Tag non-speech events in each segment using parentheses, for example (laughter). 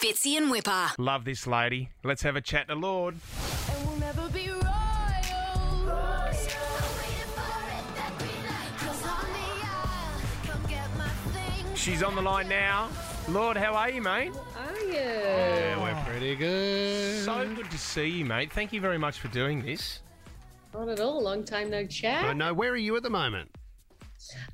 Fitzy and Wippa. Love this lady. Let's have a chat to Lorde. And we'll never be royal. She's on the line now. Lorde, how are you, mate? Are you? Yeah, we're oh. pretty good. So good to see you, mate. Thank you very much for doing this. Not at all. Long time no chat. I chat. know. Where are you at the moment?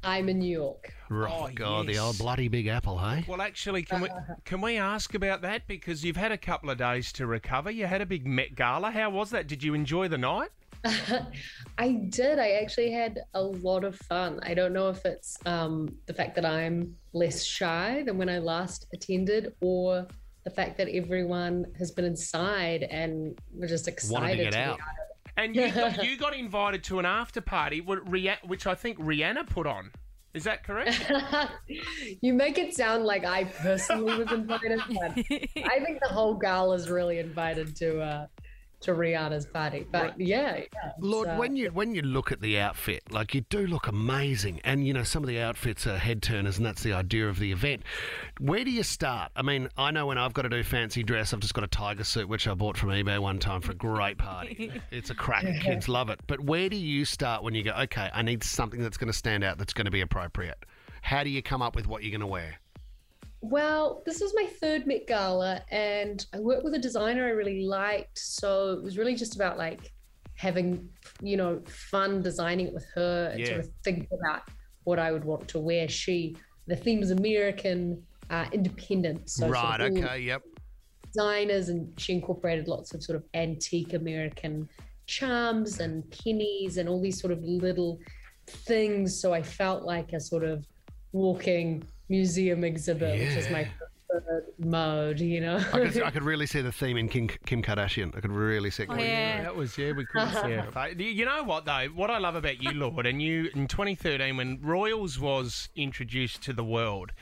I'm in New York. Oh, God, yes. the old bloody Big Apple, hey? Well, actually, can we can we ask about that because you've had a couple of days to recover. You had a big Met Gala. How was that? Did you enjoy the night? (laughs) I did. I actually had a lot of fun. I don't know if it's um, the fact that I'm less shy than when I last attended, or the fact that everyone has been inside and we're just excited Wanted to get be out. And you got, (laughs) you got invited to an after party, which I think Rihanna put on. Is that correct? (laughs) You make it sound like I personally was invited, but (laughs) I think the whole gal is really invited to uh, to Rihanna's party. But yeah, yeah Lorde, uh, when you when you look at the outfit, like you do look amazing, and you know some of the outfits are head turners, and that's the idea of the event. Where do you start? I mean, I know when I've got to do fancy dress, I've just got a tiger suit which I bought from eBay one time for a great party. (laughs) it's a cracker, kids love it. But where do you start when you go? Okay, I need something that's going to stand out, that's going to be appropriate. How do you come up with what you're going to wear? Well, this was my third Met Gala, and I worked with a designer I really liked. So it was really just about like having, you know, fun designing it with her and sort of thinking about what I would want to wear. She, the theme is American, uh, independent. So sort right. of Okay. Yep. designers, and she incorporated lots of sort of antique American charms and pennies and all these sort of little things. So I felt like a sort of walking museum exhibit, which is my preferred mode, you know. I could, I (laughs) could really see the theme in Kim, Kim Kardashian. I could really see. Oh, yeah. That was yeah. We couldn't see it. (laughs) You know what though? What I love about you, Lorde, and you in 2013 when Royals was introduced to the world,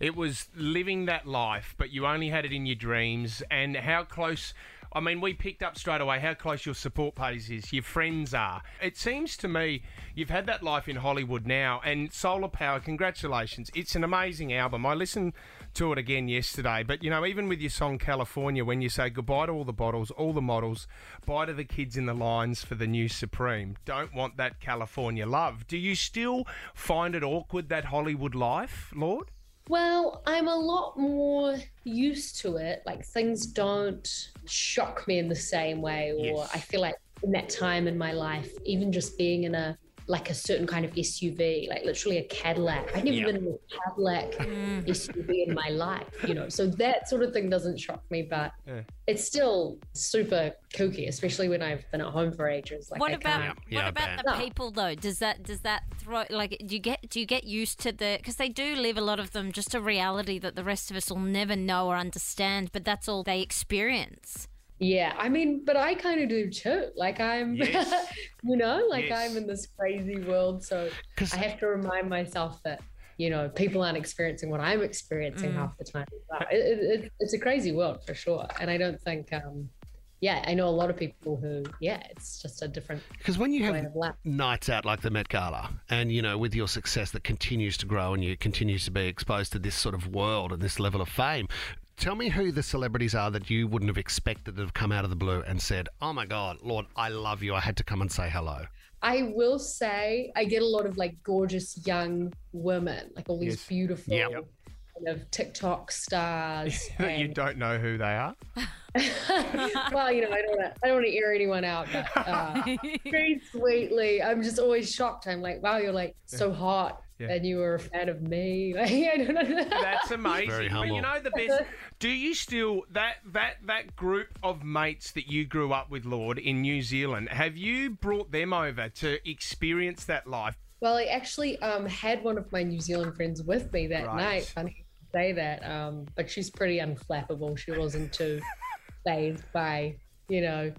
it was living that life, but you only had it in your dreams. And how close? I mean, we picked up straight away how close your support parties is, your friends are. It seems to me you've had that life in Hollywood now, and Solar Power. Congratulations! It's an amazing album. I listened to it again yesterday. But you know, even with your song California, when you say goodbye to all the bottles, all the models, bye to the kids in the lines for the new Supreme, don't want that California love. Do you still find it awkward that Hollywood life, Lorde? Well, I'm a lot more used to it. Like things don't shock me in the same way, or Yes. I feel like in that time in my life, even just being in a like a certain kind of SUV, like literally a Cadillac. I've never Yeah. been in a Cadillac mm. SUV in my life, you know. So that sort of thing doesn't shock me, but Yeah. it's still super kooky, especially when I've been at home for ages. Like What I about can't- Yeah, what about the people though? Does that does that throw like do you get do you get used to the because they do live a lot of them just a reality that the rest of us will never know or understand, but that's all they experience. Yeah, I mean, but I kind of do too. Like I'm, (laughs) Yes. you know, like Yes. I'm in this crazy world, so I have to remind myself that you know people aren't experiencing what I'm experiencing Mm. half the time. But it, it, it, it's a crazy world for sure, and I don't think, um, yeah, I know a lot of people who, yeah, it's just a different Because when you have nights out like the Met Gala, and you know, with your success that continues to grow and you continues to be exposed to this sort of world and this level of fame, tell me who the celebrities are that you wouldn't have expected to have come out of the blue and said, "Oh my God, Lorde, I love you. I had to come and say hello." I will say I get a lot of like gorgeous young women, like all these Yes. beautiful Yep. kind of TikTok stars. that (laughs) you don't know who they are. (laughs) well, you know, I don't wanna, I don't want to air anyone out, but uh, (laughs) very sweetly, I'm just always shocked. I'm like, wow, you're like so hot, Yeah. and you were a fan of me. (laughs) Like, I don't know. That's (laughs) amazing. Very but you know the (laughs) best. Do you still that that that group of mates that you grew up with, Lorde, in New Zealand? Have you brought them over to experience that life? Well, I actually um, had one of my New Zealand friends with me that Right. night. Funny to say that, um, but she's pretty unflappable. She wasn't too phased by, you know,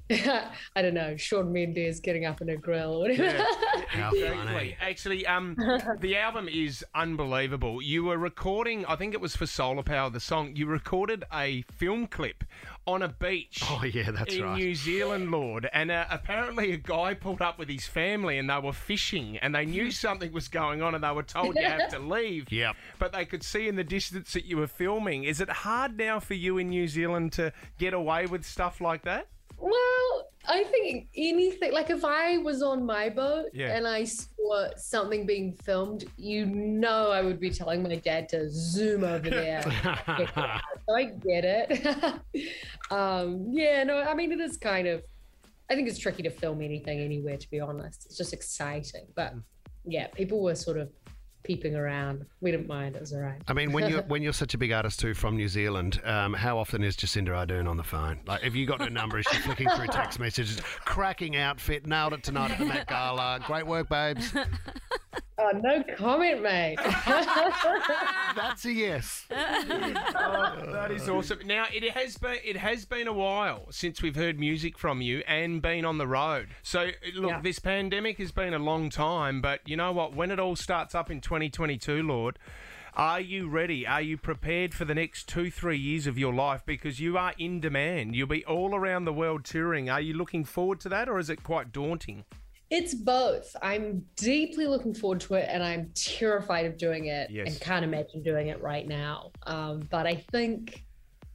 I don't know, Shawn Mendes getting up in a grill or whatever. Yeah. How Exactly. funny. Actually, um, (laughs) the album is unbelievable. You were recording, I think it was for Solar Power, the song. You recorded a film clip on a beach. Oh, yeah, that's in right. New Zealand, Lorde, and uh, apparently a guy pulled up with his family, and they were fishing, and they knew (laughs) something was going on, and they were told you have to (laughs) leave. Yep. But they could see in the distance that you were filming. Is it hard now for you in New Zealand to get away with stuff like that? Well, I think anything like if I was on my boat Yeah. and I saw something being filmed, you know I would be telling my dad to zoom over (laughs) there. so (laughs) I get it. (laughs) um, yeah, no, I mean it is kind of. I think it's tricky to film anything anywhere. To be honest, it's just exciting. But yeah, people were sort of peeping around. We didn't mind. It was all right. I mean, when you're (laughs) when you're such a big artist too from New Zealand, um, how often is Jacinda Ardern on the phone? Like, have you got her number? Is she flicking through text messages? Cracking outfit, nailed it tonight at the Met Gala. Great work, babes. (laughs) Oh, no comment, mate. (laughs) That's a yes. Oh, that is awesome. Now it has been it has been a while since we've heard music from you and been on the road. So look, Yeah. this pandemic has been a long time, but you know what? When it all starts up in 2022, Lorde. Are you ready? Are you prepared for the next two, three years of your life? Because you are in demand. You'll be all around the world touring. Are you looking forward to that or is it quite daunting? It's both. I'm deeply looking forward to it, and I'm terrified of doing it, Yes. and can't imagine doing it right now. Um, but I think,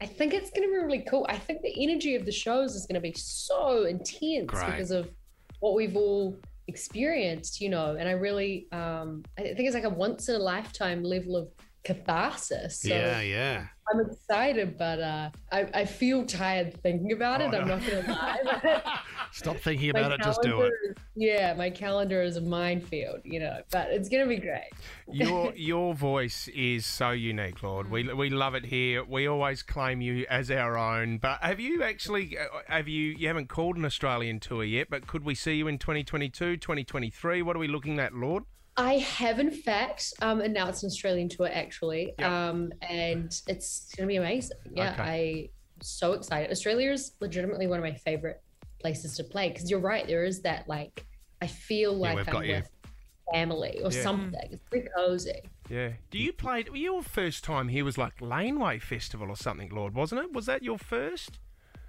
I think it's going to be really cool. I think the energy of the shows is going to be so intense Great. because of what we've all experienced, you know. And I really, um, I think it's like a once in a lifetime level of catharsis. So Yeah, yeah. I'm excited, but uh, I, I feel tired thinking about it. Oh, I'm not going (laughs) to lie. Stop thinking about it. Just do it. Yeah, my calendar is a minefield, you know, but it's gonna be great. Your (laughs) your voice is so unique, Lorde. We we love it here. We always claim you as our own. But have you actually uh, have you you haven't called an Australian tour yet? But could we see you in 2022, 2023? What are we looking at, Lorde? I have in fact um, announced an Australian tour actually, Yep. um, and it's gonna be amazing. Yeah, Okay. I'm so excited. Australia is legitimately one of my favorite places to play because you're right. There is that like I feel like I'm got you. with family or Yeah. something. It's pretty cozy. Yeah. Do you play? Your first time here was like Laneway Festival or something, Lorde, wasn't it? Was that your first?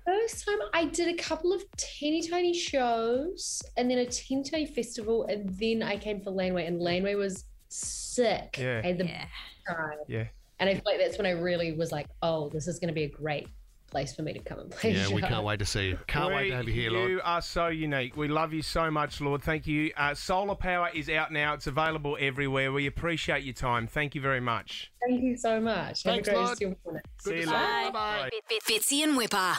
First time I did a couple of teeny tiny shows and then a teeny tiny festival, and then I came for Laneway, and Laneway was sick. Yeah. I the Yeah. time. Yeah. And I feel like that's when I really was like, oh, this is going to be a great place for me to come and play. a Yeah, we can't wait to see you. Can't wait to have you here, Lorde. You are so unique. We love you so much, Lorde. Thank you. Uh, Solar Power is out now. It's available everywhere. We appreciate your time. Thank you very much. Thank you so much. Thanks, have a great Lorde. rest of your morning. See you to later. see you. Bye-bye. Fitzy and Wippa.